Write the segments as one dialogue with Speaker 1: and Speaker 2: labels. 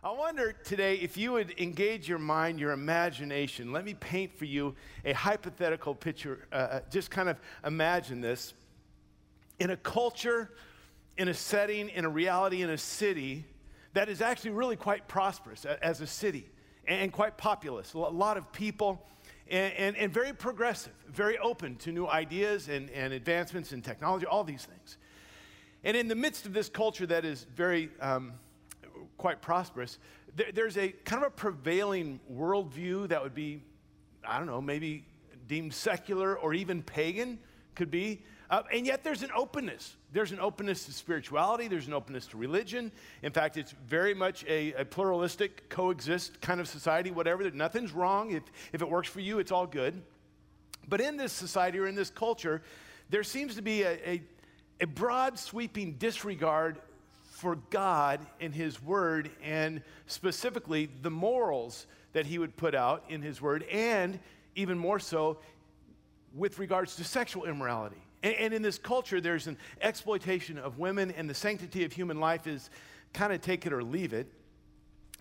Speaker 1: I wonder today if you would engage your mind, your imagination. Let me paint for you a hypothetical picture. Uh, uh, just kind of imagine this. In a culture, in a setting, in a reality, in a city that is actually really quite prosperous as a city and quite populous, a lot of people, and, and, and very progressive, very open to new ideas and, and advancements in technology, all these things. And in the midst of this culture that is very um, quite prosperous, there, there's a kind of a prevailing worldview that would be, I don't know, maybe deemed secular or even pagan, could be. Uh, and yet there's an openness. There's an openness to spirituality, there's an openness to religion. In fact, it's very much a, a pluralistic, coexist kind of society, whatever. Nothing's wrong. If, if it works for you, it's all good. But in this society or in this culture, there seems to be a, a, a broad, sweeping disregard for God and His Word, and specifically the morals that He would put out in His Word, and even more so with regards to sexual immorality. And, and in this culture, there's an exploitation of women, and the sanctity of human life is kind of take it or leave it.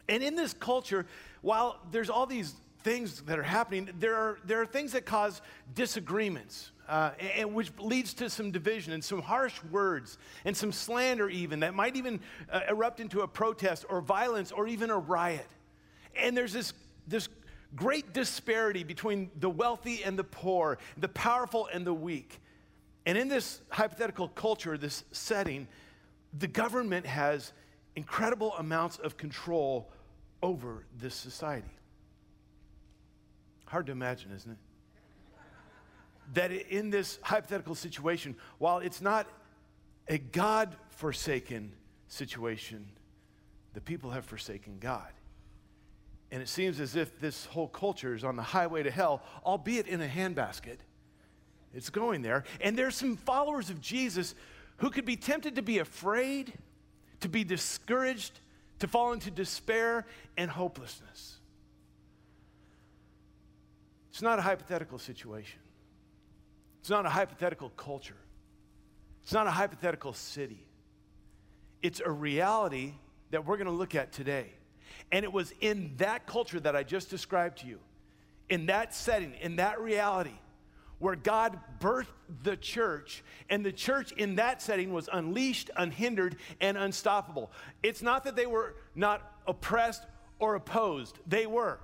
Speaker 1: And in this culture, while there's all these things that are happening, there are, there are things that cause disagreements uh, and, which leads to some division and some harsh words and some slander, even that might even uh, erupt into a protest or violence or even a riot. And there's this, this great disparity between the wealthy and the poor, the powerful and the weak. And in this hypothetical culture, this setting, the government has incredible amounts of control over this society. Hard to imagine, isn't it? That in this hypothetical situation, while it's not a God forsaken situation, the people have forsaken God. And it seems as if this whole culture is on the highway to hell, albeit in a handbasket. It's going there. And there's some followers of Jesus who could be tempted to be afraid, to be discouraged, to fall into despair and hopelessness. It's not a hypothetical situation. It's not a hypothetical culture. It's not a hypothetical city. It's a reality that we're going to look at today. And it was in that culture that I just described to you, in that setting, in that reality, where God birthed the church, and the church in that setting was unleashed, unhindered, and unstoppable. It's not that they were not oppressed or opposed, they were.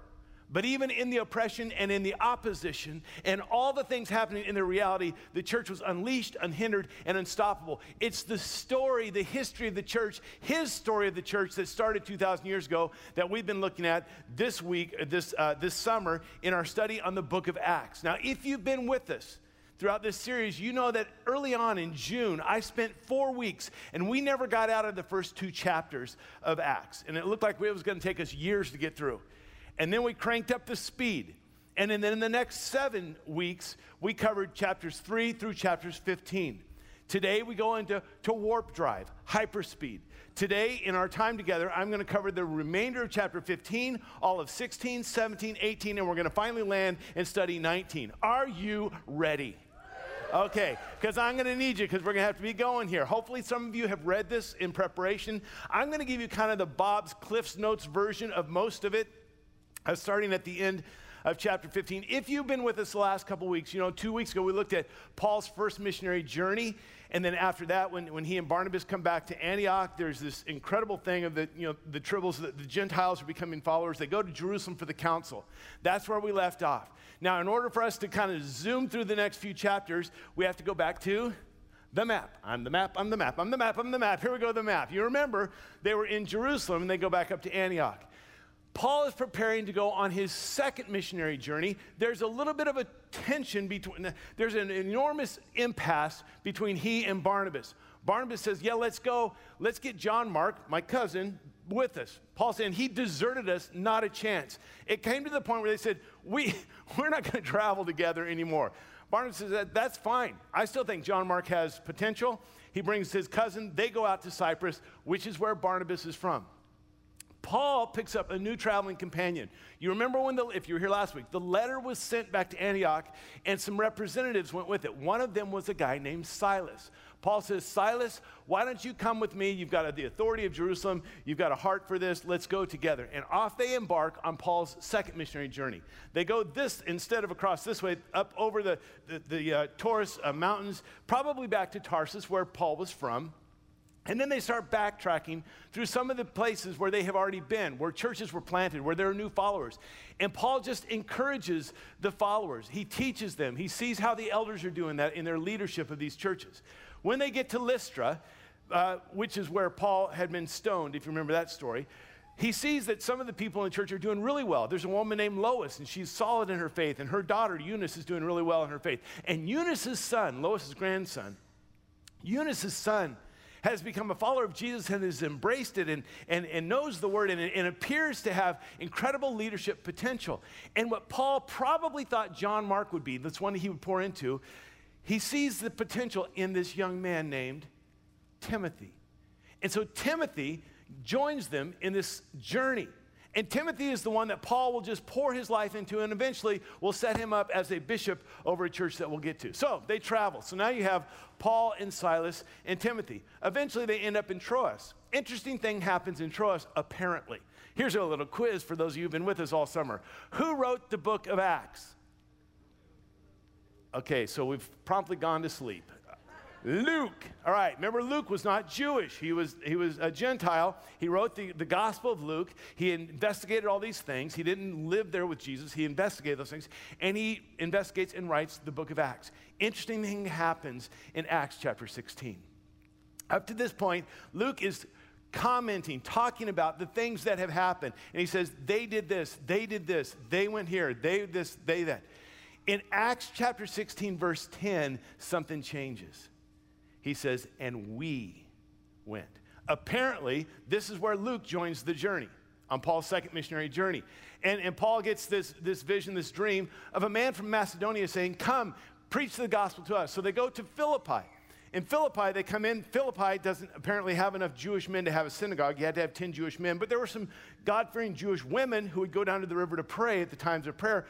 Speaker 1: But even in the oppression and in the opposition and all the things happening in the reality, the church was unleashed, unhindered, and unstoppable. It's the story, the history of the church, his story of the church that started 2,000 years ago that we've been looking at this week, uh, this, uh, this summer in our study on the book of Acts. Now, if you've been with us, throughout this series, you know that early on in June, I spent four weeks and we never got out of the first two chapters of Acts. And it looked like it was going to take us years to get through. And then we cranked up the speed. And then in the next seven weeks, we covered chapters 3 through chapters 15. Today, we go into to warp drive, hyperspeed. Today, in our time together, I'm going to cover the remainder of chapter 15, all of 16, 17, 18, and we're going to finally land and study 19. Are you ready? Okay, because I'm going to need you because we're going to have to be going here. Hopefully, some of you have read this in preparation. I'm going to give you kind of the Bob's Cliffs Notes version of most of it uh, starting at the end of chapter 15. If you've been with us the last couple weeks, you know, two weeks ago we looked at Paul's first missionary journey. And then after that, when, when he and Barnabas come back to Antioch, there's this incredible thing of the, you know, the tribbles, the, the Gentiles are becoming followers. They go to Jerusalem for the council. That's where we left off. Now, in order for us to kind of zoom through the next few chapters, we have to go back to the map. I'm the map, I'm the map, I'm the map, I'm the map. Here we go, the map. You remember they were in Jerusalem and they go back up to Antioch. Paul is preparing to go on his second missionary journey. There's a little bit of a tension between, there's an enormous impasse between he and Barnabas. Barnabas says, Yeah, let's go. Let's get John Mark, my cousin, with us. Paul saying he deserted us, not a chance. It came to the point where they said, we, We're not going to travel together anymore. Barnabas says, that, That's fine. I still think John Mark has potential. He brings his cousin. They go out to Cyprus, which is where Barnabas is from. Paul picks up a new traveling companion. You remember when, the, if you were here last week, the letter was sent back to Antioch and some representatives went with it. One of them was a guy named Silas. Paul says, Silas, why don't you come with me? You've got the authority of Jerusalem. You've got a heart for this. Let's go together. And off they embark on Paul's second missionary journey. They go this, instead of across this way, up over the, the, the uh, Taurus uh, mountains, probably back to Tarsus, where Paul was from. And then they start backtracking through some of the places where they have already been, where churches were planted, where there are new followers. And Paul just encourages the followers. He teaches them. He sees how the elders are doing that in their leadership of these churches. When they get to Lystra, uh, which is where Paul had been stoned, if you remember that story, he sees that some of the people in the church are doing really well. There's a woman named Lois, and she's solid in her faith, and her daughter Eunice is doing really well in her faith. And Eunice's son, Lois's grandson, Eunice's son, has become a follower of Jesus and has embraced it and, and, and knows the word and, and appears to have incredible leadership potential. And what Paul probably thought John Mark would be, that's one he would pour into, he sees the potential in this young man named Timothy. And so Timothy joins them in this journey. And Timothy is the one that Paul will just pour his life into and eventually will set him up as a bishop over a church that we'll get to. So they travel. So now you have Paul and Silas and Timothy. Eventually they end up in Troas. Interesting thing happens in Troas, apparently. Here's a little quiz for those of you who've been with us all summer. Who wrote the book of Acts? Okay, so we've promptly gone to sleep. Luke. All right, remember Luke was not Jewish. He was, he was a Gentile. He wrote the, the Gospel of Luke. He investigated all these things. He didn't live there with Jesus. He investigated those things. And he investigates and writes the book of Acts. Interesting thing happens in Acts chapter 16. Up to this point, Luke is commenting, talking about the things that have happened. And he says, they did this, they did this, they went here, they this, they that. In Acts chapter 16, verse 10, something changes he says, and we went. Apparently, this is where Luke joins the journey on Paul's second missionary journey. And, and Paul gets this, this vision, this dream of a man from Macedonia saying, Come, preach the gospel to us. So they go to Philippi. In Philippi, they come in. Philippi doesn't apparently have enough Jewish men to have a synagogue. You had to have 10 Jewish men. But there were some God fearing Jewish women who would go down to the river to pray at the times of prayer.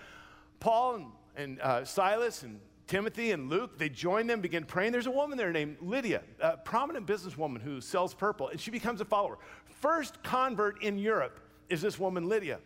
Speaker 1: Paul and, and uh, Silas and Timothy and Luke, they join them, begin praying. There's a woman there named Lydia, a prominent businesswoman who sells purple, and she becomes a follower. First convert in Europe is this woman, Lydia.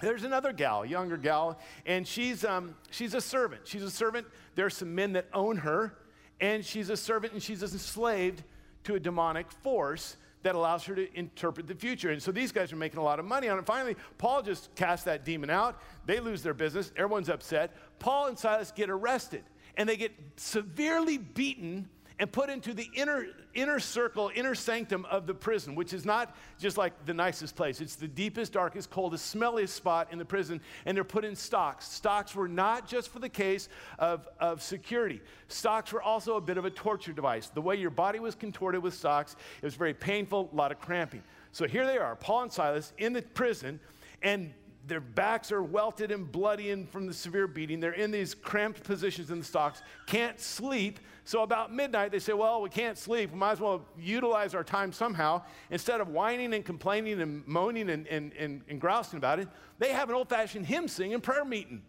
Speaker 1: There's another gal, younger gal, and she's, um, she's a servant. She's a servant. There are some men that own her, and she's a servant and she's enslaved to a demonic force that allows her to interpret the future. And so these guys are making a lot of money on it. Finally, Paul just casts that demon out. They lose their business. Everyone's upset. Paul and Silas get arrested and they get severely beaten and put into the inner, inner circle, inner sanctum of the prison, which is not just like the nicest place. It's the deepest, darkest, coldest, smelliest spot in the prison, and they're put in stocks. Stocks were not just for the case of, of security, stocks were also a bit of a torture device. The way your body was contorted with stocks, it was very painful, a lot of cramping. So here they are, Paul and Silas in the prison, and their backs are welted and bloody and from the severe beating. They're in these cramped positions in the stocks, can't sleep. So about midnight, they say, Well, we can't sleep. We might as well utilize our time somehow. Instead of whining and complaining and moaning and, and, and, and grousing about it, they have an old fashioned hymn singing prayer meeting.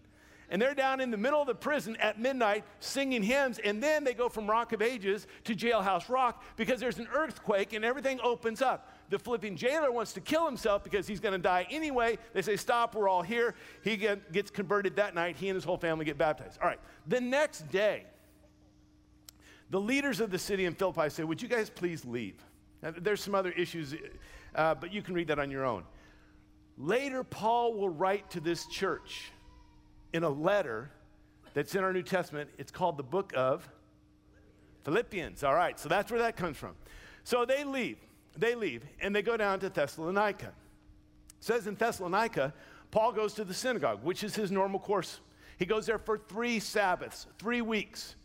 Speaker 1: And they're down in the middle of the prison at midnight singing hymns. And then they go from Rock of Ages to Jailhouse Rock because there's an earthquake and everything opens up. The Philippian jailer wants to kill himself because he's going to die anyway. They say, Stop, we're all here. He get, gets converted that night. He and his whole family get baptized. All right. The next day, the leaders of the city in Philippi say, Would you guys please leave? Now, there's some other issues, uh, but you can read that on your own. Later, Paul will write to this church in a letter that's in our New Testament. It's called the book of Philippians. All right, so that's where that comes from. So they leave they leave and they go down to Thessalonica. It says in Thessalonica, Paul goes to the synagogue, which is his normal course. He goes there for three Sabbaths, three weeks.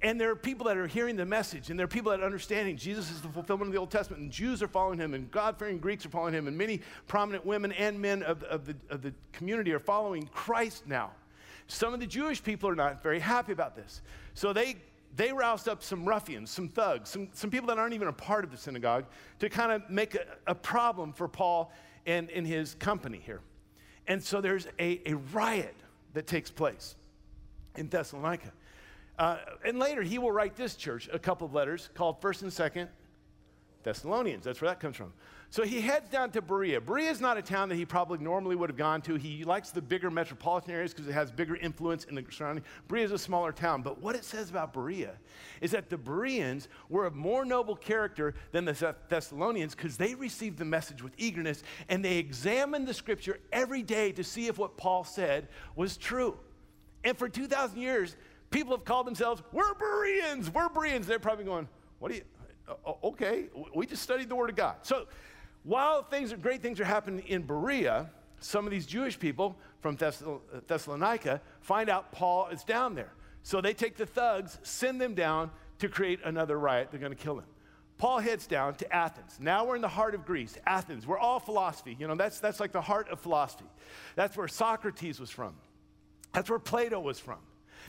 Speaker 1: And there are people that are hearing the message, and there are people that are understanding Jesus is the fulfillment of the Old Testament, and Jews are following him, and God fearing Greeks are following him, and many prominent women and men of, of, the, of the community are following Christ now. Some of the Jewish people are not very happy about this. So they they roused up some ruffians, some thugs, some, some people that aren't even a part of the synagogue to kind of make a, a problem for Paul and in his company here. And so there's a, a riot that takes place in Thessalonica. Uh, and later he will write this church a couple of letters called First and Second Thessalonians. That's where that comes from. So he heads down to Berea. Berea is not a town that he probably normally would have gone to. He likes the bigger metropolitan areas because it has bigger influence in the surrounding. Berea is a smaller town. But what it says about Berea is that the Bereans were of more noble character than the Thessalonians because they received the message with eagerness and they examined the scripture every day to see if what Paul said was true. And for 2,000 years, people have called themselves, we're Bereans, we're Bereans. They're probably going, what do you, uh, uh, okay, we just studied the Word of God. So while things are, great things are happening in Berea, some of these Jewish people from uh, Thessalonica find out Paul is down there. So they take the thugs, send them down to create another riot. They're going to kill him. Paul heads down to Athens. Now we're in the heart of Greece, Athens. We're all philosophy. You know, that's, that's like the heart of philosophy. That's where Socrates was from. That's where Plato was from.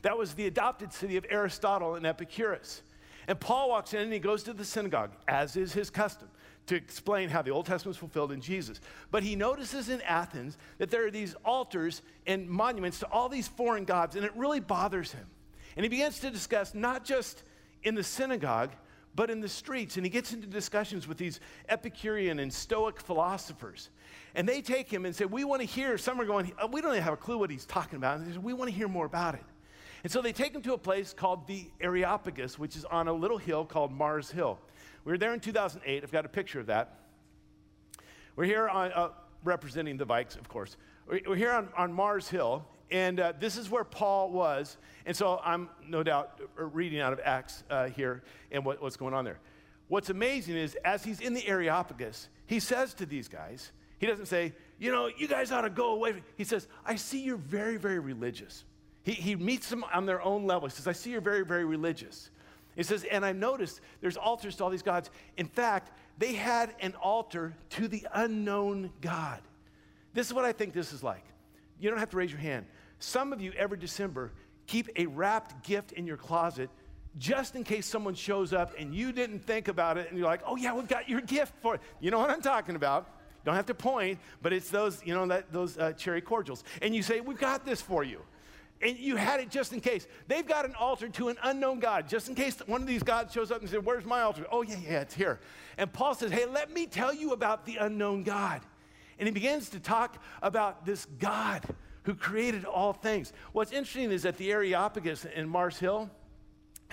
Speaker 1: That was the adopted city of Aristotle and Epicurus. And Paul walks in and he goes to the synagogue, as is his custom, to explain how the Old Testament is fulfilled in Jesus. But he notices in Athens that there are these altars and monuments to all these foreign gods, and it really bothers him. And he begins to discuss not just in the synagogue, but in the streets. And he gets into discussions with these Epicurean and Stoic philosophers. And they take him and say, We want to hear. Some are going, We don't even have a clue what he's talking about. And they say, We want to hear more about it. And so they take him to a place called the Areopagus, which is on a little hill called Mars Hill. We were there in 2008. I've got a picture of that. We're here on, uh, representing the Vikes, of course. We're here on, on Mars Hill, and uh, this is where Paul was. And so I'm no doubt reading out of Acts uh, here and what, what's going on there. What's amazing is as he's in the Areopagus, he says to these guys, he doesn't say, you know, you guys ought to go away. He says, I see you're very, very religious. He, he meets them on their own level. He says, I see you're very, very religious. He says, and I noticed there's altars to all these gods. In fact, they had an altar to the unknown God. This is what I think this is like. You don't have to raise your hand. Some of you every December keep a wrapped gift in your closet just in case someone shows up and you didn't think about it and you're like, oh yeah, we've got your gift for it. You know what I'm talking about. Don't have to point, but it's those, you know, that, those uh, cherry cordials. And you say, we've got this for you and you had it just in case. They've got an altar to an unknown God, just in case one of these gods shows up and says, Where's my altar? Oh, yeah, yeah, it's here. And Paul says, Hey, let me tell you about the unknown God. And he begins to talk about this God who created all things. What's interesting is that the Areopagus in Mars Hill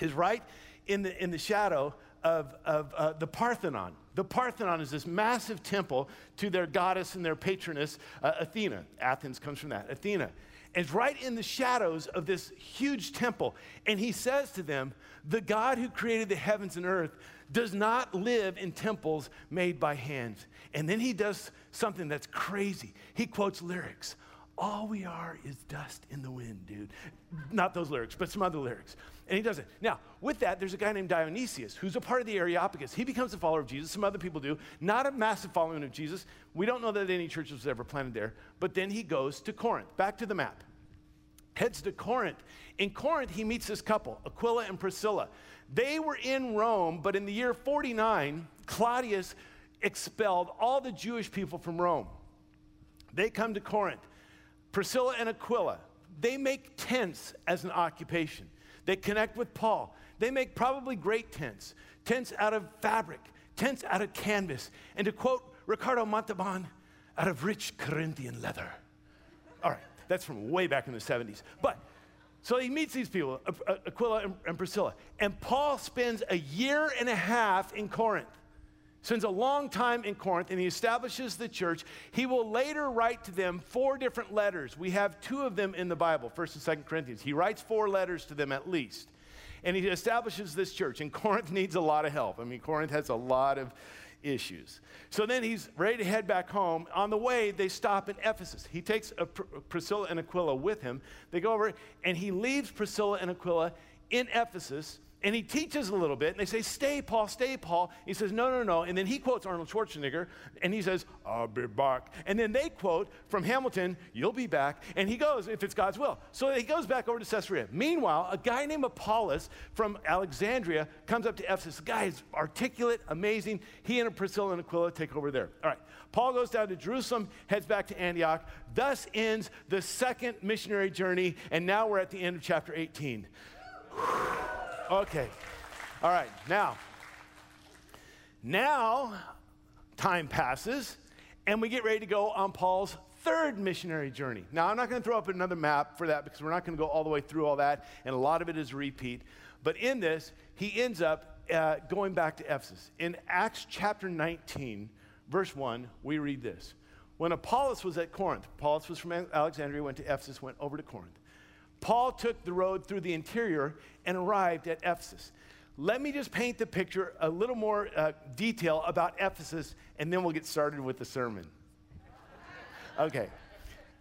Speaker 1: is right in the, in the shadow of, of uh, the Parthenon. The Parthenon is this massive temple to their goddess and their patroness, uh, Athena. Athens comes from that, Athena is right in the shadows of this huge temple. And he says to them, The God who created the heavens and earth does not live in temples made by hands. And then he does something that's crazy. He quotes lyrics. All we are is dust in the wind, dude. Not those lyrics, but some other lyrics. And he does it. Now, with that, there's a guy named Dionysius who's a part of the Areopagus. He becomes a follower of Jesus. Some other people do. Not a massive following of Jesus. We don't know that any church was ever planted there. But then he goes to Corinth. Back to the map heads to Corinth. In Corinth, he meets this couple, Aquila and Priscilla. They were in Rome, but in the year 49, Claudius expelled all the Jewish people from Rome. They come to Corinth. Priscilla and Aquila, they make tents as an occupation. They connect with Paul. They make probably great tents, tents out of fabric, tents out of canvas, and to quote Ricardo Montalban, out of rich Corinthian leather. All right. That's from way back in the 70s. But so he meets these people, Aquila and Priscilla. And Paul spends a year and a half in Corinth, spends a long time in Corinth, and he establishes the church. He will later write to them four different letters. We have two of them in the Bible, 1st and 2nd Corinthians. He writes four letters to them at least. And he establishes this church. And Corinth needs a lot of help. I mean, Corinth has a lot of issues. So then he's ready to head back home. On the way, they stop in Ephesus. He takes Pr- Priscilla and Aquila with him. They go over, and he leaves Priscilla and Aquila in Ephesus and he teaches a little bit, and they say, Stay, Paul, stay, Paul. He says, No, no, no. And then he quotes Arnold Schwarzenegger, and he says, I'll be back. And then they quote from Hamilton, You'll be back. And he goes, If it's God's will. So he goes back over to Caesarea. Meanwhile, a guy named Apollos from Alexandria comes up to Ephesus. The guy is articulate, amazing. He and Priscilla and Aquila take over there. All right. Paul goes down to Jerusalem, heads back to Antioch. Thus ends the second missionary journey, and now we're at the end of chapter 18. Okay. All right. Now, now time passes and we get ready to go on Paul's third missionary journey. Now, I'm not going to throw up another map for that because we're not going to go all the way through all that, and a lot of it is repeat. But in this, he ends up uh, going back to Ephesus. In Acts chapter 19, verse 1, we read this. When Apollos was at Corinth, Apollos was from Alexandria, went to Ephesus, went over to Corinth. Paul took the road through the interior and arrived at Ephesus. Let me just paint the picture a little more uh, detail about Ephesus, and then we'll get started with the sermon. Okay.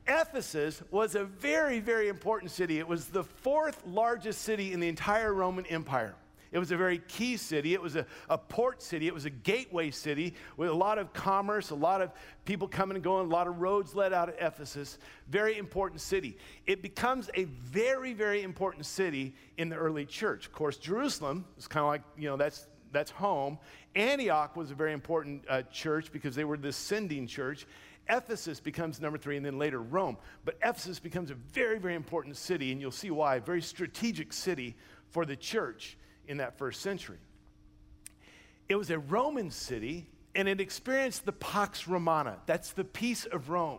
Speaker 1: Ephesus was a very, very important city. It was the fourth largest city in the entire Roman Empire. It was a very key city. It was a, a port city. It was a gateway city with a lot of commerce, a lot of people coming and going, a lot of roads led out of Ephesus. Very important city. It becomes a very, very important city in the early church. Of course, Jerusalem is kind of like, you know, that's that's home. Antioch was a very important uh, church because they were the sending church. Ephesus becomes number three, and then later Rome. But Ephesus becomes a very, very important city, and you'll see why. A very strategic city for the church in that first century. It was a Roman city and it experienced the Pax Romana. That's the peace of Rome.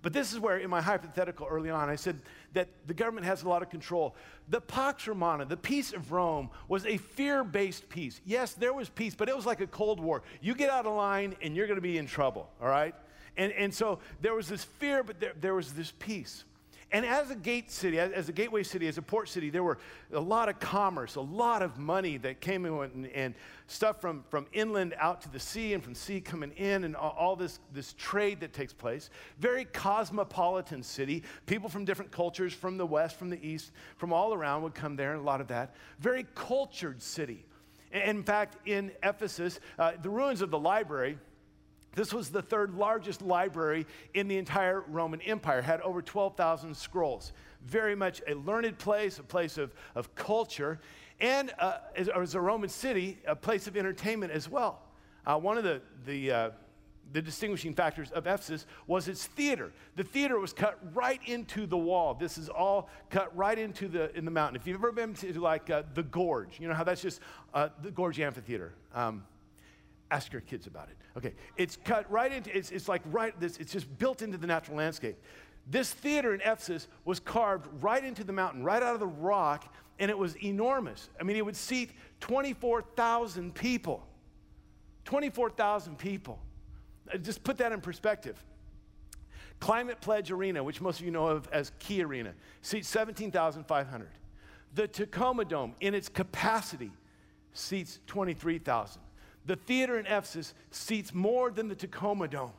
Speaker 1: But this is where, in my hypothetical early on, I said that the government has a lot of control. The Pax Romana, the peace of Rome, was a fear based peace. Yes, there was peace, but it was like a Cold War. You get out of line and you're going to be in trouble, all right? And, and so there was this fear, but there, there was this peace. And as a gate city, as a gateway city, as a port city, there were a lot of commerce, a lot of money that came in and, and stuff from, from inland out to the sea and from sea coming in and all, all, this, this trade that takes place. Very cosmopolitan city. People from different cultures, from the west, from the east, from all around would come there, and a lot of that. Very cultured city. In fact, in Ephesus, uh, the ruins of the library, this was the third largest library in the entire Roman Empire, had over 12,000 scrolls. Very much a learned place, a place of, of culture, and uh, as, as, a Roman city, a place of entertainment as well. Uh, one of the, the, uh, the distinguishing factors of Ephesus was its theater. The theater was cut right into the wall. This is all cut right into the, in the mountain. If you've ever been to like uh, the Gorge, you know how that's just uh, the Gorge Amphitheater. Um, Ask your kids about it. Okay, it's cut right into, it's, it's like right, this, it's just built into the natural landscape. This theater in Ephesus was carved right into the mountain, right out of the rock, and it was enormous. I mean, it would seat 24,000 people. 24,000 people. Uh, just put that in perspective. Climate Pledge Arena, which most of you know of as Key Arena, seats 17,500. The Tacoma Dome, in its capacity, seats 23,000. The theater in Ephesus seats more than the Tacoma Dome.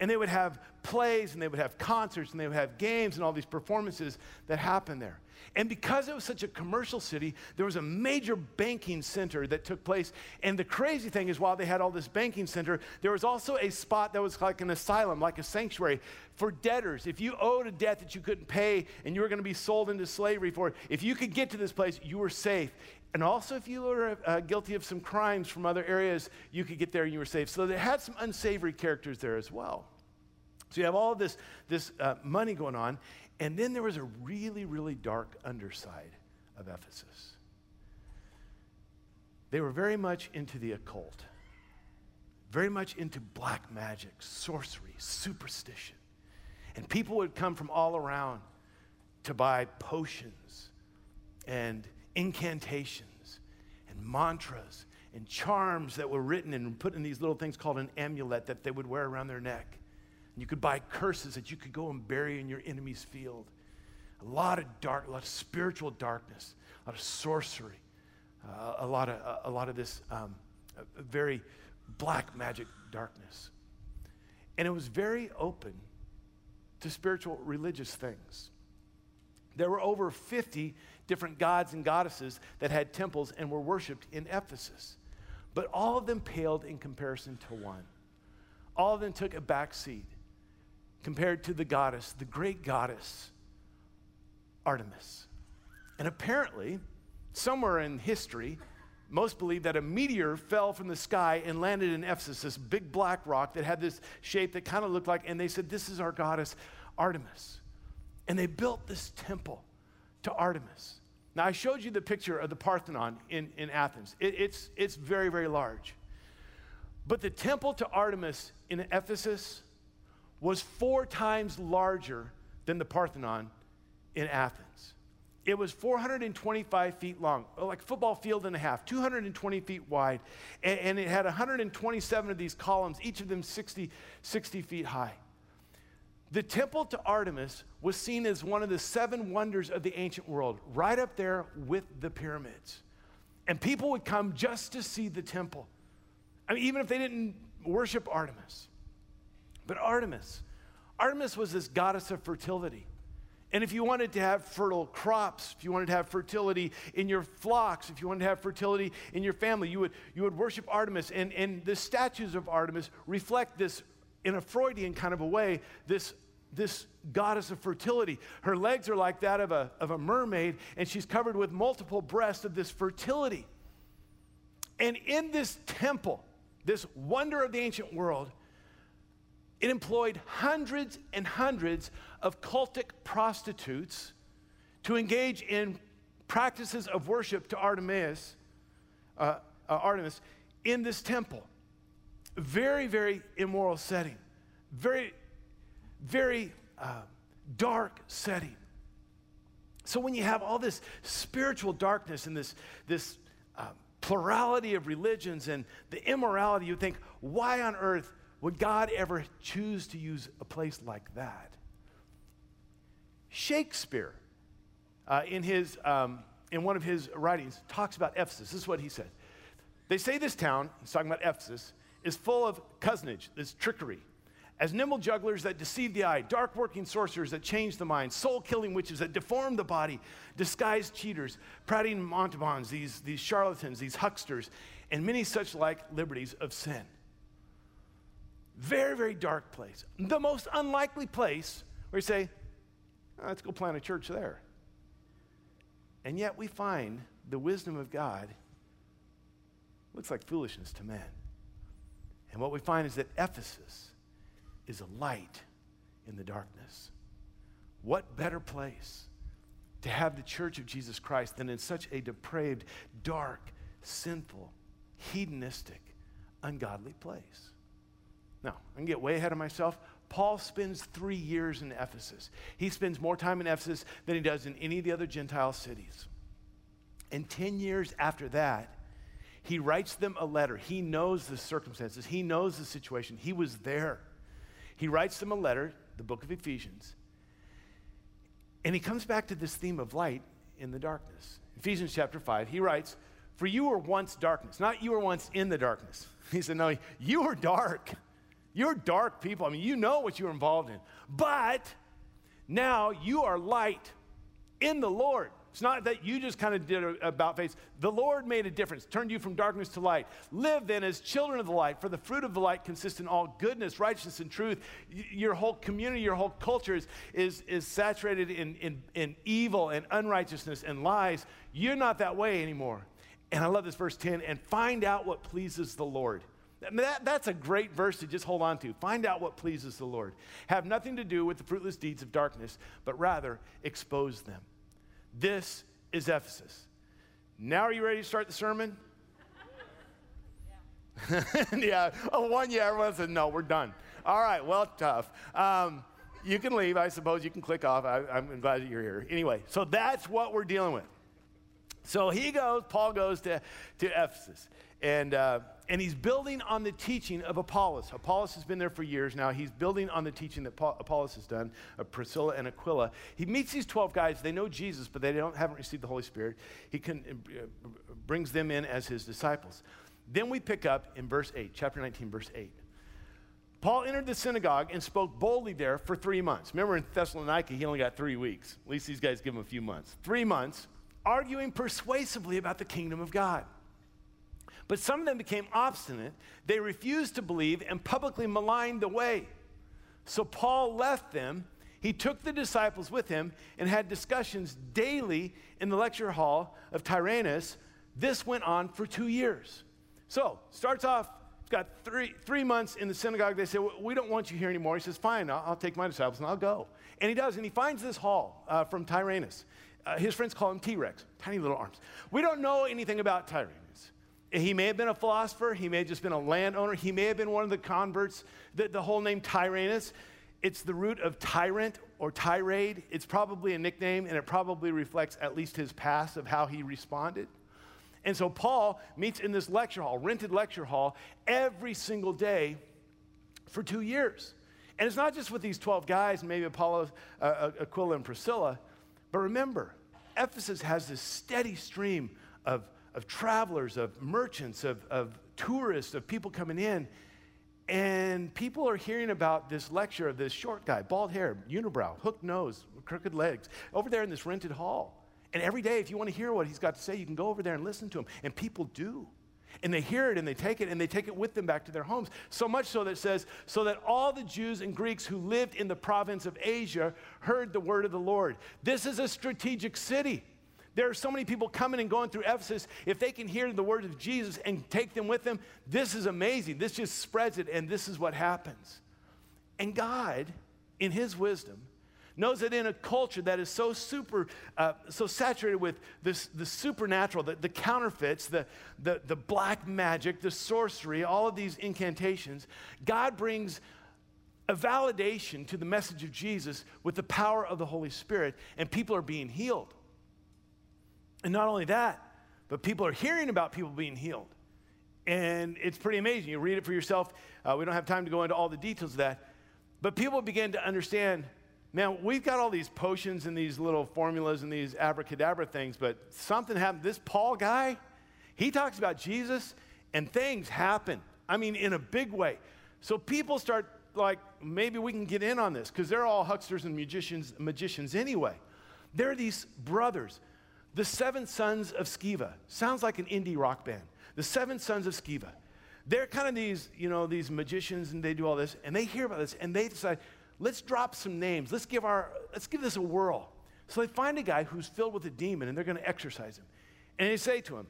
Speaker 1: And they would have plays and they would have concerts and they would have games and all these performances that happened there. And because it was such a commercial city, there was a major banking center that took place. And the crazy thing is, while they had all this banking center, there was also a spot that was like an asylum, like a sanctuary for debtors. If you owed a debt that you couldn't pay and you were going to be sold into slavery for it, if you could get to this place, you were safe. And also, if you were uh, guilty of some crimes from other areas, you could get there and you were safe. So they had some unsavory characters there as well. So you have all this, this uh, money going on. And then there was a really, really dark underside of Ephesus. They were very much into the occult, very much into black magic, sorcery, superstition. And people would come from all around to buy potions and incantations and mantras and charms that were written and put in these little things called an amulet that they would wear around their neck. And you could buy curses that you could go and bury in your enemy's field. A lot of dark, a lot of spiritual darkness, a lot of sorcery, uh, a, lot of, a lot of this um, very black magic darkness. And it was very open to spiritual religious things. There were over 50 different gods and goddesses that had temples and were worshiped in Ephesus. But all of them paled in comparison to one. All of them took a back seat compared to the goddess, the great goddess, Artemis. And apparently, somewhere in history, most believe that a meteor fell from the sky and landed in Ephesus, this big black rock that had this shape that kind of looked like, and they said, This is our goddess, Artemis. And they built this temple to Artemis. Now, I showed you the picture of the Parthenon in, in Athens. It, it's, it's very, very large. But the temple to Artemis in Ephesus was four times larger than the Parthenon in Athens. It was 425 feet long, like a football field and a half, 220 feet wide, and, and it had 127 of these columns, each of them 60, 60 feet high. The temple to Artemis was seen as one of the seven wonders of the ancient world, right up there with the pyramids. And people would come just to see the temple. I mean, even if they didn't worship Artemis. But Artemis, Artemis was this goddess of fertility. And if you wanted to have fertile crops, if you wanted to have fertility in your flocks, if you wanted to have fertility in your family, you would, you would worship Artemis. And, and the statues of Artemis reflect this in a Freudian kind of a way, this this goddess of fertility. Her legs are like that of a, of a mermaid, and she's covered with multiple breasts of this fertility. And in this temple, this wonder of the ancient world, it employed hundreds and hundreds of cultic prostitutes to engage in practices of worship to Artemis, uh, uh, Artemis in this temple. Very, very immoral setting. Very very uh, dark setting. So when you have all this spiritual darkness and this, this uh, plurality of religions and the immorality, you think, why on earth would God ever choose to use a place like that? Shakespeare, uh, in, his, um, in one of his writings, talks about Ephesus. This is what he said. They say this town, he's talking about Ephesus, is full of cozenage, this trickery, as nimble jugglers that deceive the eye, dark working sorcerers that change the mind, soul killing witches that deform the body, disguised cheaters, prating mountebanks, these, these charlatans, these hucksters, and many such like liberties of sin. Very, very dark place. The most unlikely place where you say, oh, let's go plant a church there. And yet we find the wisdom of God looks like foolishness to men. And what we find is that Ephesus, is a light in the darkness. What better place to have the church of Jesus Christ than in such a depraved, dark, sinful, hedonistic, ungodly place? Now, I can get way ahead of myself. Paul spends three years in Ephesus. He spends more time in Ephesus than he does in any of the other Gentile cities. And 10 years after that, he writes them a letter. He knows the circumstances, he knows the situation, he was there. He writes them a letter, the book of Ephesians, and he comes back to this theme of light in the darkness. Ephesians chapter 5, he writes, For you were once darkness, not you were once in the darkness. He said, No, you were dark. You're dark people. I mean, you know what you were involved in. But now you are light in the Lord. It's not that you just kind of did a, about face. The Lord made a difference, turned you from darkness to light. Live then as children of the light, for the fruit of the light consists in all goodness, righteousness, and truth. Your whole community, your whole culture is, is, is saturated in, in, in evil and unrighteousness and lies. You're not that way anymore. And I love this verse 10 and find out what pleases the Lord. That, that's a great verse to just hold on to. Find out what pleases the Lord. Have nothing to do with the fruitless deeds of darkness, but rather expose them. This is Ephesus. Now, are you ready to start the sermon? yeah. Oh, one yeah. Everyone said, no, we're done. All right. Well, tough. Um, you can leave, I suppose. You can click off. I, am glad that you're here. Anyway, so that's what we're dealing with. So he goes, Paul goes to, to Ephesus. And, uh, and he's building on the teaching of Apollos. Apollos has been there for years now. He's building on the teaching that Paul, Apollos has done of Priscilla and Aquila. He meets these 12 guys. They know Jesus, but they don't, haven't received the Holy Spirit. He can, uh, brings them in as his disciples. Then we pick up in verse 8, chapter 19, verse 8. Paul entered the synagogue and spoke boldly there for three months. Remember in Thessalonica, he only got three weeks. At least these guys give him a few months. Three months, arguing persuasively about the kingdom of God. But some of them became obstinate. They refused to believe and publicly maligned the way. So Paul left them. He took the disciples with him and had discussions daily in the lecture hall of Tyrannus. This went on for two years. So, starts off, got three, three months in the synagogue. They say, We don't want you here anymore. He says, Fine, I'll, I'll take my disciples and I'll go. And he does, and he finds this hall uh, from Tyrannus. Uh, his friends call him T Rex, tiny little arms. We don't know anything about Tyrannus. He may have been a philosopher. He may have just been a landowner. He may have been one of the converts. The, the whole name Tyrannus, it's the root of tyrant or tirade. It's probably a nickname, and it probably reflects at least his past of how he responded. And so Paul meets in this lecture hall, rented lecture hall, every single day for two years. And it's not just with these 12 guys, maybe Apollo, uh, uh, Aquila, and Priscilla, but remember, Ephesus has this steady stream of of travelers, of merchants, of, of tourists, of people coming in. And people are hearing about this lecture of this short guy, bald hair, unibrow, hooked nose, crooked legs, over there in this rented hall. And every day, if you want to hear what he's got to say, you can go over there and listen to him. And people do. And they hear it and they take it and they take it with them back to their homes. So much so that it says, so that all the Jews and Greeks who lived in the province of Asia heard the word of the Lord. This is a strategic city. There are so many people coming and going through Ephesus. If they can hear the words of Jesus and take them with them, this is amazing. This just spreads it, and this is what happens. And God, in His wisdom, knows that in a culture that is so super, uh, so saturated with this, the supernatural, the, the counterfeits, the, the, the black magic, the sorcery, all of these incantations, God brings a validation to the message of Jesus with the power of the Holy Spirit, and people are being healed. And not only that, but people are hearing about people being healed. And it's pretty amazing. You read it for yourself. Uh, we don't have time to go into all the details of that. But people begin to understand man, we've got all these potions and these little formulas and these abracadabra things, but something happened. This Paul guy, he talks about Jesus and things happen. I mean, in a big way. So people start like, maybe we can get in on this because they're all hucksters and magicians, magicians anyway. They're these brothers the Seven Sons of Sceva. Sounds like an indie rock band. The Seven Sons of Sceva. They're kind of these, you know, these magicians and they do all this and they hear about this and they decide, let's drop some names. Let's give our let's give this a whirl. So they find a guy who's filled with a demon and they're going to exorcise him. And they say to him,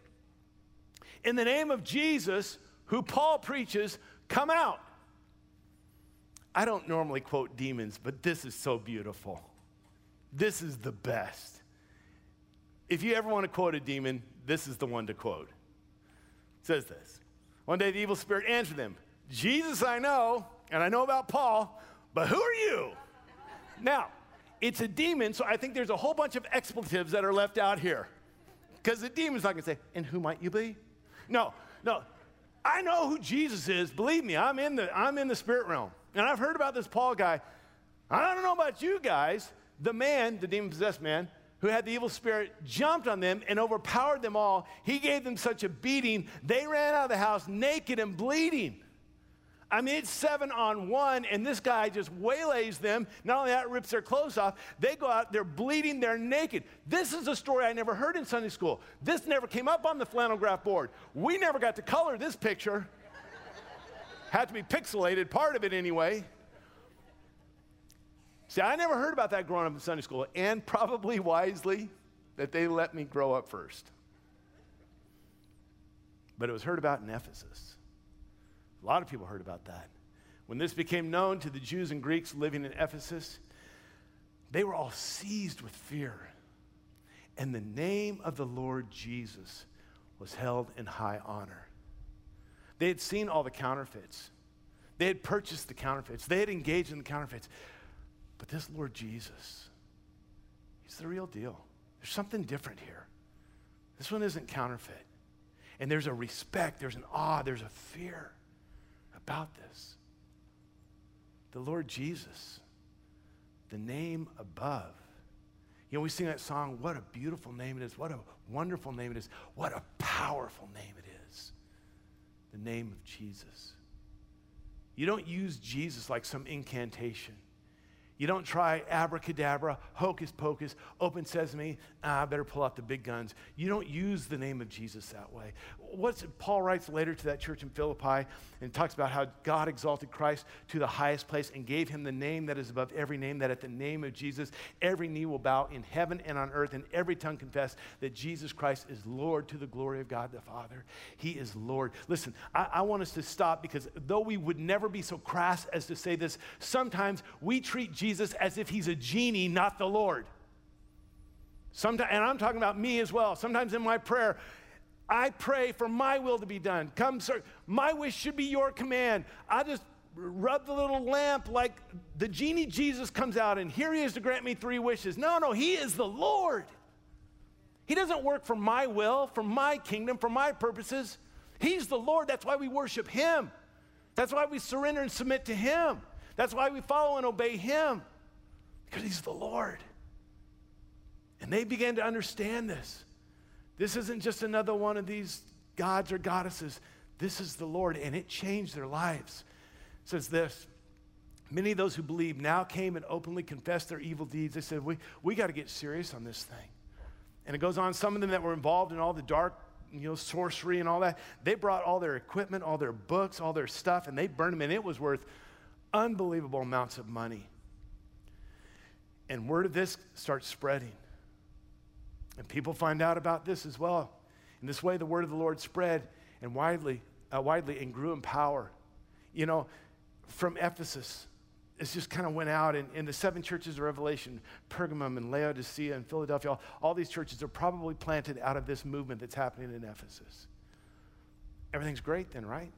Speaker 1: In the name of Jesus, who Paul preaches, come out. I don't normally quote demons, but this is so beautiful. This is the best if you ever want to quote a demon, this is the one to quote. It says this One day the evil spirit answered them, Jesus I know, and I know about Paul, but who are you? Now, it's a demon, so I think there's a whole bunch of expletives that are left out here. Because the demon's not going to say, and who might you be? No, no. I know who Jesus is. Believe me, I'm in the, I'm in the spirit realm. And I've heard about this Paul guy. I don't know about you guys. The man, the demon possessed man, who had the evil spirit jumped on them and overpowered them all. He gave them such a beating, they ran out of the house naked and bleeding. I mean, it's seven on one, and this guy just waylays them. Not only that, rips their clothes off. They go out, they're bleeding, they're naked. This is a story I never heard in Sunday school. This never came up on the flannel graph board. We never got to color this picture. Had to be pixelated, part of it anyway. See, I never heard about that growing up in Sunday school, and probably wisely that they let me grow up first. But it was heard about in Ephesus. A lot of people heard about that. When this became known to the Jews and Greeks living in Ephesus, they were all seized with fear. And the name of the Lord Jesus was held in high honor. They had seen all the counterfeits. They had purchased the counterfeits. They had engaged in the counterfeits. But this Lord Jesus, he's the real deal. There's something different here. This one isn't counterfeit. And there's a respect, there's an awe, there's a fear about this. The Lord Jesus, the name above. You know, we sing that song, what a beautiful name it is, what a wonderful name it is, what a powerful name it is. The name of Jesus. You don't use Jesus like some incantation. You don't try abracadabra, hocus pocus, open sesame, ah, I better pull out the big guns. You don't use the name of Jesus that way. What's Paul writes later to that church in Philippi and talks about how God exalted Christ to the highest place and gave him the name that is above every name, that at the name of Jesus, every knee will bow in heaven and on earth, and every tongue confess that Jesus Christ is Lord to the glory of God the Father. He is Lord. Listen, I, I want us to stop because though we would never be so crass as to say this, sometimes we treat Jesus Jesus as if he's a genie, not the Lord. Sometimes, and I'm talking about me as well. Sometimes in my prayer, I pray for my will to be done. Come, sir. My wish should be your command. I just rub the little lamp like the genie Jesus comes out, and here he is to grant me three wishes. No, no, he is the Lord. He doesn't work for my will, for my kingdom, for my purposes. He's the Lord. That's why we worship him. That's why we surrender and submit to him. That's why we follow and obey him, because he's the Lord. And they began to understand this. This isn't just another one of these gods or goddesses. This is the Lord, and it changed their lives. It says this Many of those who believed now came and openly confessed their evil deeds. They said, We, we got to get serious on this thing. And it goes on, some of them that were involved in all the dark, you know, sorcery and all that, they brought all their equipment, all their books, all their stuff, and they burned them, and it was worth unbelievable amounts of money. And word of this starts spreading. And people find out about this as well. In this way, the word of the Lord spread and widely, uh, widely and grew in power. You know, from Ephesus, it just kind of went out, and in the seven churches of Revelation, Pergamum and Laodicea and Philadelphia, all, all these churches are probably planted out of this movement that's happening in Ephesus. Everything's great then, right?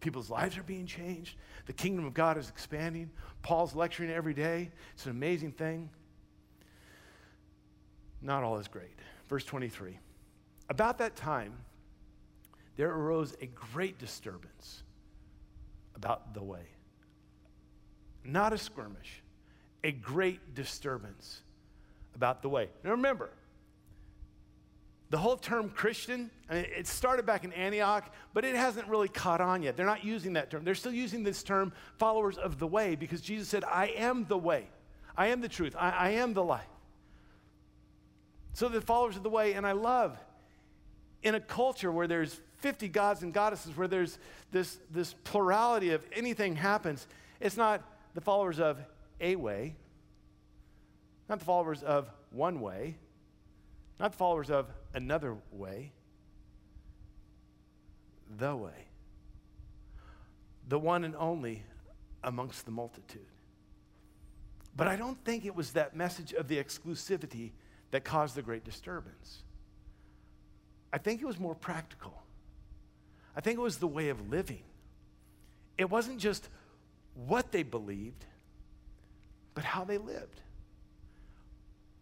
Speaker 1: People's lives are being changed. The kingdom of God is expanding. Paul's lecturing every day. It's an amazing thing. Not all is great. Verse 23. About that time, there arose a great disturbance about the way. Not a skirmish, a great disturbance about the way. Now remember, the whole term Christian, it started back in Antioch, but it hasn't really caught on yet. They're not using that term. They're still using this term, followers of the way, because Jesus said, I am the way, I am the truth, I, I am the life. So the followers of the way, and I love in a culture where there's 50 gods and goddesses, where there's this, this plurality of anything happens, it's not the followers of a way, not the followers of one way, not the followers of another way, the way, the one and only amongst the multitude. But I don't think it was that message of the exclusivity that caused the great disturbance. I think it was more practical. I think it was the way of living. It wasn't just what they believed, but how they lived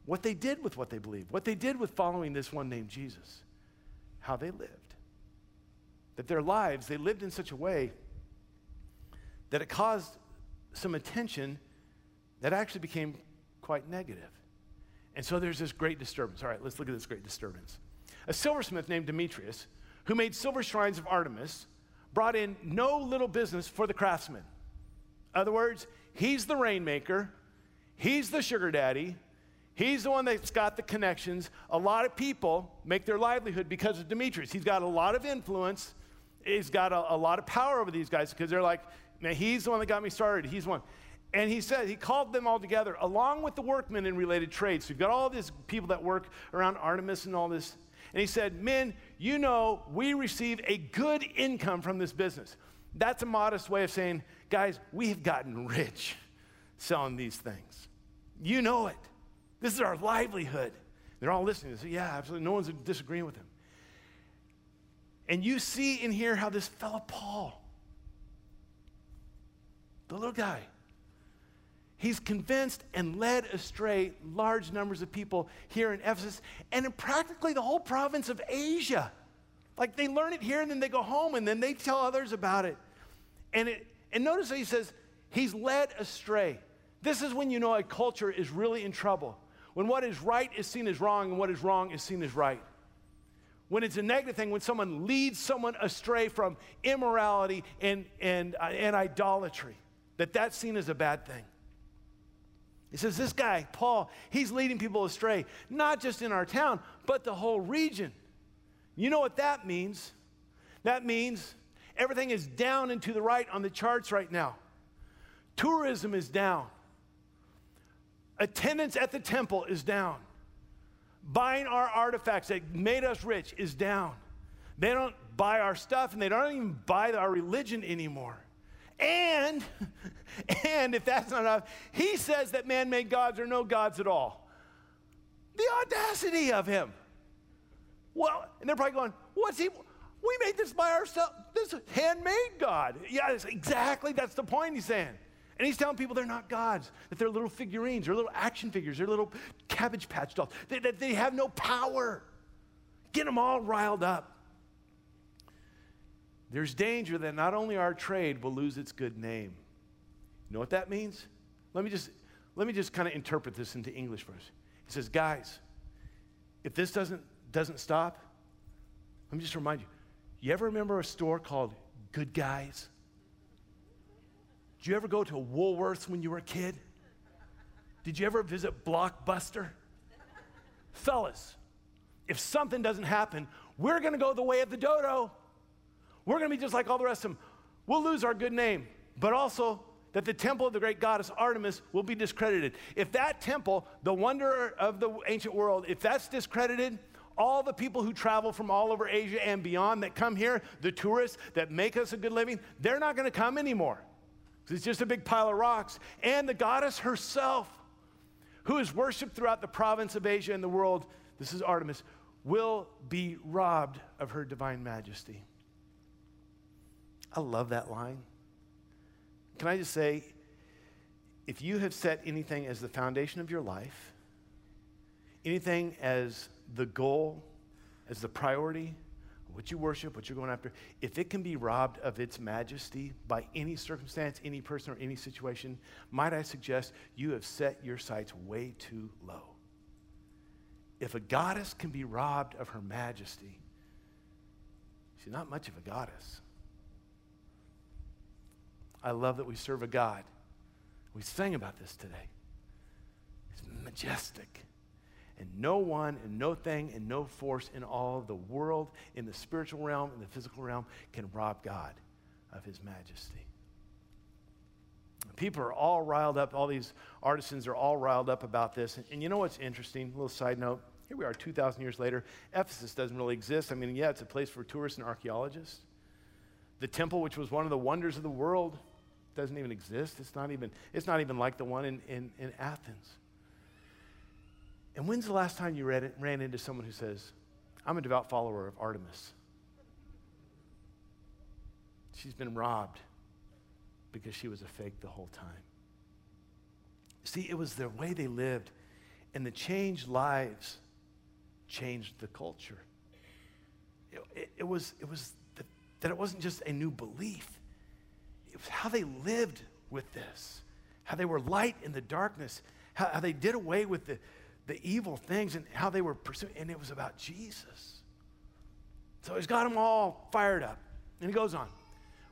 Speaker 1: what they did with what they believed, what they did with following this one named Jesus, how they lived. That their lives, they lived in such a way that it caused some attention that actually became quite negative. And so there's this great disturbance. All right, let's look at this great disturbance. A silversmith named Demetrius, who made silver shrines of Artemis, brought in no little business for the craftsmen. In other words, he's the rainmaker, he's the sugar daddy, He's the one that's got the connections. A lot of people make their livelihood because of Demetrius. He's got a lot of influence. He's got a, a lot of power over these guys because they're like, man, he's the one that got me started. He's one. And he said, he called them all together along with the workmen in related trades. So you've got all these people that work around Artemis and all this. And he said, Men, you know, we receive a good income from this business. That's a modest way of saying, guys, we have gotten rich selling these things. You know it. This is our livelihood. They're all listening. They say, Yeah, absolutely. No one's disagreeing with him. And you see in here how this fellow Paul, the little guy, he's convinced and led astray large numbers of people here in Ephesus and in practically the whole province of Asia. Like they learn it here and then they go home and then they tell others about it. And, it, and notice that he says, he's led astray. This is when you know a culture is really in trouble when what is right is seen as wrong and what is wrong is seen as right. when it's a negative thing, when someone leads someone astray from immorality and, and, uh, and idolatry, that that's seen as a bad thing. He says, This guy, Paul, he's leading people astray, not just in our town, but the whole region. You know what that means? That means everything is down and to the right on the charts right now. Tourism is down. Attendance at the temple is down. Buying our artifacts that made us rich is down. They don't buy our stuff and they don't even buy our religion anymore. And, and if that's not enough, he says that man made gods are no gods at all. The audacity of him. Well, and they're probably going, what's he? We made this by ourselves. This handmade God. Yeah, exactly. That's the point he's saying. And he's telling people they're not gods, that they're little figurines, or little action figures, they're little cabbage patch dolls, that they, they have no power. Get them all riled up. There's danger that not only our trade will lose its good name. You know what that means? Let me just let me just kind of interpret this into English for us. He says, guys, if this doesn't doesn't stop, let me just remind you. You ever remember a store called Good Guys? Did you ever go to Woolworths when you were a kid? Did you ever visit Blockbuster? Fellas, if something doesn't happen, we're going to go the way of the dodo. We're going to be just like all the rest of them. We'll lose our good name, but also that the temple of the great goddess Artemis will be discredited. If that temple, the wonder of the ancient world, if that's discredited, all the people who travel from all over Asia and beyond that come here, the tourists that make us a good living, they're not going to come anymore. It's just a big pile of rocks. And the goddess herself, who is worshiped throughout the province of Asia and the world, this is Artemis, will be robbed of her divine majesty. I love that line. Can I just say, if you have set anything as the foundation of your life, anything as the goal, as the priority, what you worship, what you're going after, if it can be robbed of its majesty by any circumstance, any person, or any situation, might I suggest you have set your sights way too low. If a goddess can be robbed of her majesty, she's not much of a goddess. I love that we serve a God. We sang about this today. It's majestic. And no one and no thing and no force in all of the world, in the spiritual realm, in the physical realm, can rob God of his majesty. People are all riled up. All these artisans are all riled up about this. And, and you know what's interesting? A little side note. Here we are 2,000 years later. Ephesus doesn't really exist. I mean, yeah, it's a place for tourists and archaeologists. The temple, which was one of the wonders of the world, doesn't even exist. It's not even, it's not even like the one in, in, in Athens. And when's the last time you it, ran into someone who says, I'm a devout follower of Artemis? She's been robbed because she was a fake the whole time. See, it was the way they lived, and the changed lives changed the culture. It, it, it was, it was the, that it wasn't just a new belief, how they lived with this, how they were light in the darkness, how, how they did away with the, the evil things and how they were pursuing. And it was about Jesus. So he's got them all fired up. And he goes on.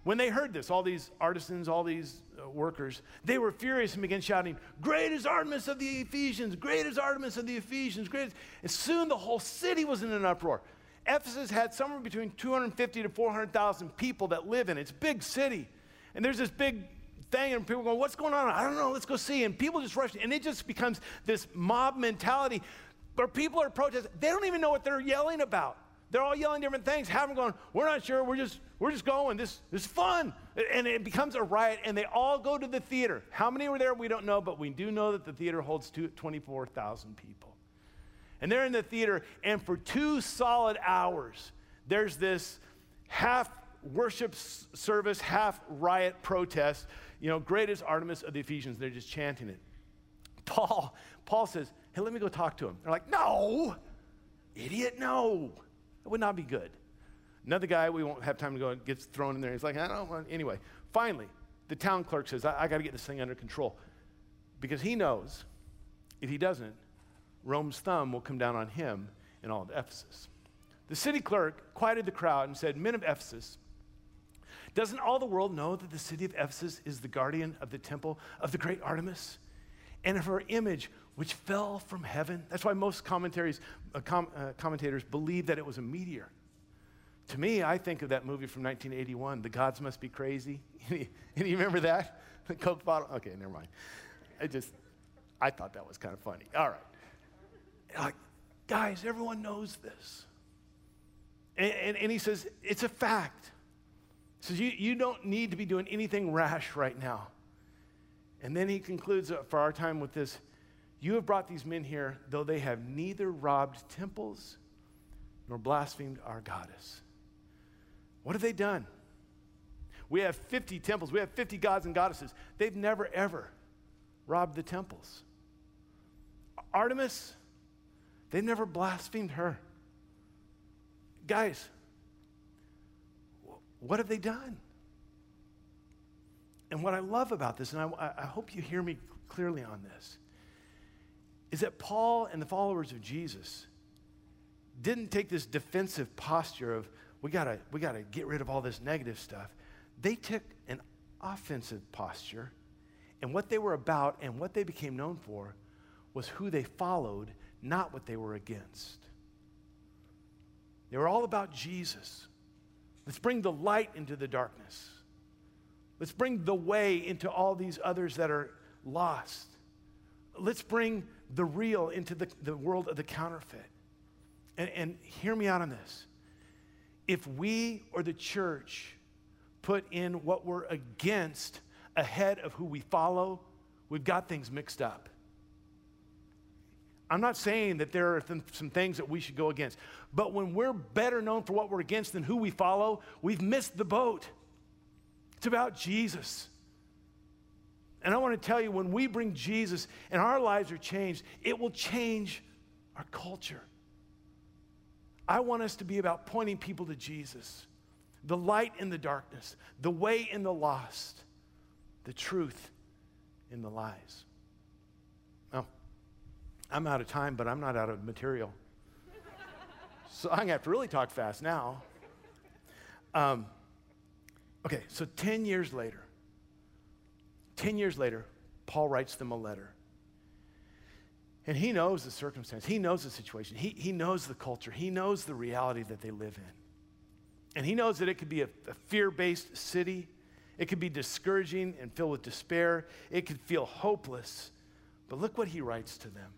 Speaker 1: When they heard this, all these artisans, all these uh, workers, they were furious and began shouting, Great is Artemis of the Ephesians! Great is Artemis of the Ephesians! Great And soon the whole city was in an uproar. Ephesus had somewhere between 250 to 400,000 people that live in it. It's a big city. And there's this big thing, and people go, What's going on? I don't know, let's go see. And people just rush, and it just becomes this mob mentality where people are protesting. They don't even know what they're yelling about. They're all yelling different things. Have them going, We're not sure, we're just, we're just going. This, this is fun. And it becomes a riot, and they all go to the theater. How many were there? We don't know, but we do know that the theater holds 24,000 people. And they're in the theater, and for two solid hours, there's this half worship service, half riot protest. You know, great is Artemis of the Ephesians. They're just chanting it. Paul, Paul says, hey, let me go talk to him. They're like, no, idiot, no. That would not be good. Another guy, we won't have time to go, gets thrown in there. He's like, I don't want, anyway. Finally, the town clerk says, I, I got to get this thing under control. Because he knows if he doesn't, Rome's thumb will come down on him and all of Ephesus. The city clerk quieted the crowd and said, Men of Ephesus, doesn't all the world know that the city of Ephesus is the guardian of the temple of the great Artemis and of her image, which fell from heaven? That's why most commentaries, uh, com, uh, commentators believe that it was a meteor. To me, I think of that movie from 1981, The Gods Must Be Crazy. Any, any remember that? The Coke bottle? Okay, never mind. I just, I thought that was kind of funny. All right. Like, guys, everyone knows this. And, and, and he says, it's a fact. Says, you, you don't need to be doing anything rash right now. And then he concludes uh, for our time with this You have brought these men here, though they have neither robbed temples nor blasphemed our goddess. What have they done? We have 50 temples, we have 50 gods and goddesses. They've never, ever robbed the temples. Artemis, they've never blasphemed her. Guys, what have they done? And what I love about this, and I, I, hope you hear me clearly on this, is that Paul and the followers of Jesus didn't take this defensive posture of, we gotta, we gotta get rid of all this negative stuff. They took an offensive posture, and what they were about and what they became known for was who they followed, not what they were against. They were all about Jesus. Let's bring the light into the darkness. Let's bring the way into all these others that are lost. Let's bring the real into the, the world of the counterfeit. And, and hear me out on this. If we or the church put in what we're against ahead of who we follow, we've got things mixed up. I'm not saying that there are th- some things that we should go against, but when we're better known for what we're against than who we follow, we've missed the boat. It's about Jesus. And I want to tell you, when we bring Jesus and our lives are changed, it will change our culture. I want us to be about pointing people to Jesus, the light in the darkness, the way in the lost, the truth in the lies. I'm out of time, but I'm not out of material. so I'm going to have to really talk fast now. Um, okay, so 10 years later, 10 years later, Paul writes them a letter. And he knows the circumstance, he knows the situation, he, he knows the culture, he knows the reality that they live in. And he knows that it could be a, a fear based city, it could be discouraging and filled with despair, it could feel hopeless. But look what he writes to them.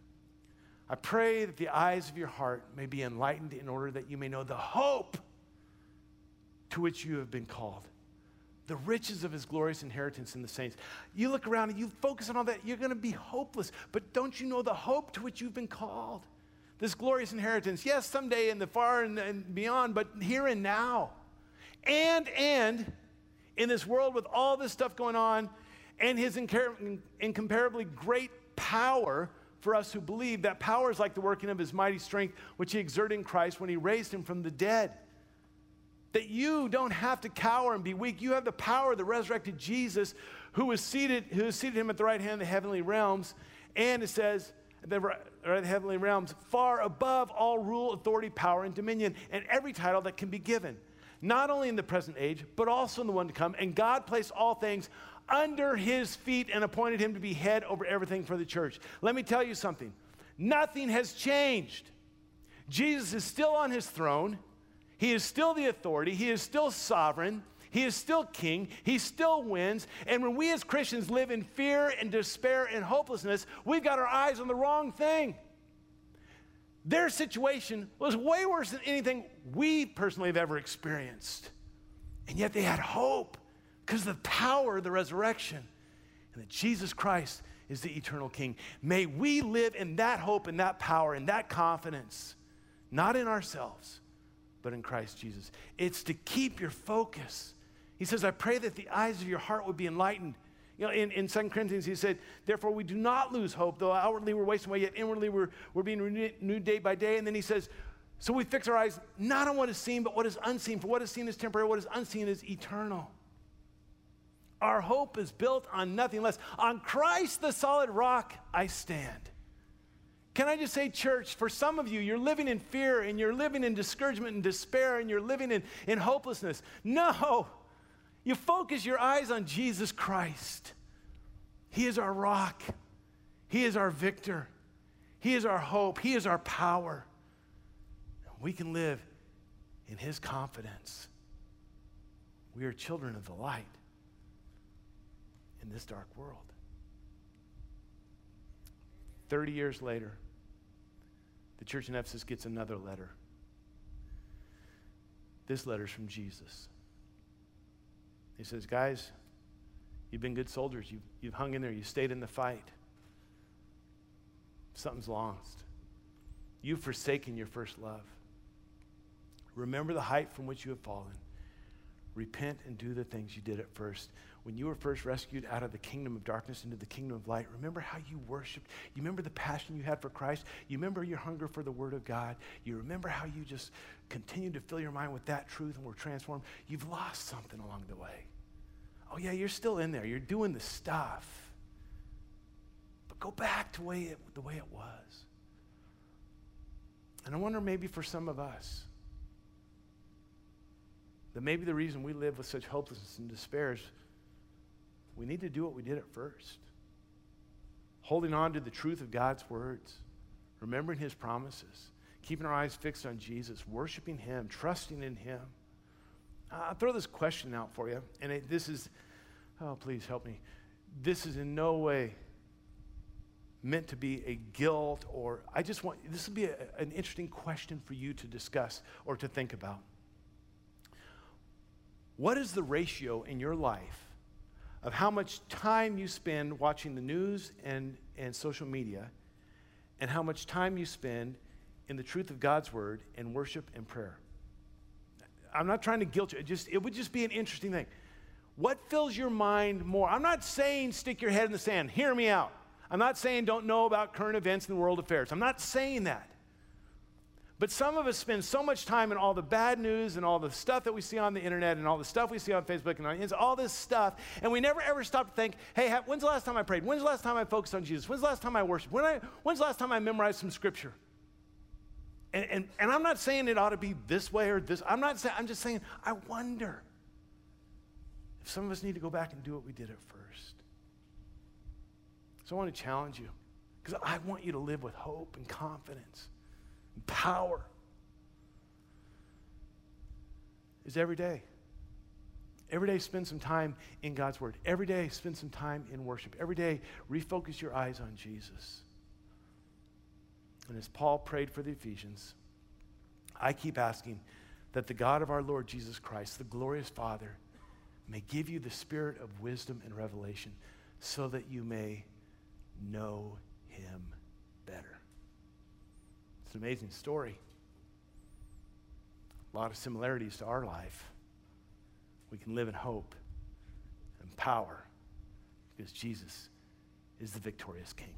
Speaker 1: I pray that the eyes of your heart may be enlightened in order that you may know the hope to which you have been called the riches of his glorious inheritance in the saints. You look around and you focus on all that, you're going to be hopeless. But don't you know the hope to which you've been called? This glorious inheritance. Yes, someday in the far and, and beyond, but here and now. And, and, in this world with all this stuff going on and his incomparably great power for us who believe, that power is like the working of his mighty strength, which he exerted in Christ when he raised him from the dead that you don't have to cower and be weak. You have the power of the resurrected Jesus who is seated, who is seated him at the right hand of the heavenly realms. And it says, the, the heavenly realms, far above all rule, authority, power, and dominion, and every title that can be given, not only in the present age, but also in the one to come. And God placed all things under his feet and appointed him to be head over everything for the church. Let me tell you something nothing has changed. Jesus is still on his throne. He is still the authority, He is still sovereign. He is still king. He still wins. And when we as Christians live in fear and despair and hopelessness, we've got our eyes on the wrong thing. Their situation was way worse than anything we personally have ever experienced. And yet they had hope because of the power of the resurrection and that Jesus Christ is the eternal king. May we live in that hope and that power and that confidence, not in ourselves but in Christ Jesus. It's to keep your focus. He says, I pray that the eyes of your heart would be enlightened. You know, in, in 2 Corinthians, he said, Therefore, we do not lose hope, though outwardly we're wasting away, yet inwardly we're, we're being renewed day by day. And then he says, So we fix our eyes not on what is seen, but what is unseen. For what is seen is temporary, what is unseen is eternal. Our hope is built on nothing less. On Christ, the solid rock, I stand. Can I just say, church, for some of you, you're living in fear and you're living in discouragement and despair and you're living in, in hopelessness. No, you focus your eyes on Jesus Christ. He is our rock, He is our victor, He is our hope, He is our power. We can live in His confidence. We are children of the light in this dark world. 30 years later, the church in Ephesus gets another letter. This letter's from Jesus. He says, Guys, you've been good soldiers. You've, you've hung in there. You stayed in the fight. Something's lost. You've forsaken your first love. Remember the height from which you have fallen. Repent and do the things you did at first when you were first rescued out of the kingdom of darkness into the kingdom of light, remember how you worshiped? You remember the passion you had for Christ? You remember your hunger for the Word of God? You remember how you just continued to fill your mind with that truth and were transformed? You've lost something along the way. Oh, yeah, you're still in there. You're doing the stuff. But go back to way it, the way it was. And I wonder maybe for some of us, that maybe the reason we live with such hopelessness and despair is we need to do what we did at first holding on to the truth of God's words, remembering his promises, keeping our eyes fixed on Jesus, worshiping him, trusting in him. I'll throw this question out for you, and it, this is, oh, please help me. This is in no way meant to be a guilt or I just want, this would be a, an interesting question for you to discuss or to think about. What is the ratio in your life of how much time you spend watching the news and, and social media, and how much time you spend in the truth of God's word and worship and prayer. I'm not trying to guilt you, it, just, it would just be an interesting thing. What fills your mind more? I'm not saying stick your head in the sand, hear me out. I'm not saying don't know about current events and world affairs. I'm not saying that. But some of us spend so much time in all the bad news and all the stuff that we see on the internet and all the stuff we see on Facebook and on, all this stuff, and we never ever stop to think, hey, when's the last time I prayed? When's the last time I focused on Jesus? When's the last time I worshiped? When I, when's the last time I memorized some scripture? And, and, and I'm not saying it ought to be this way or this. I'm not saying, I'm just saying, I wonder if some of us need to go back and do what we did at first. So I want to challenge you because I want you to live with hope and confidence power is every day. Every day, spend some time in God's Word. Every day, spend some time in worship. Every day, refocus your eyes on Jesus. And as Paul prayed for the Ephesians, I keep asking that the God of our Lord Jesus Christ, the glorious Father, may give you the spirit of wisdom and revelation so that you may know him an amazing story. A lot of similarities to our life. We can live in hope and power because Jesus is the victorious King.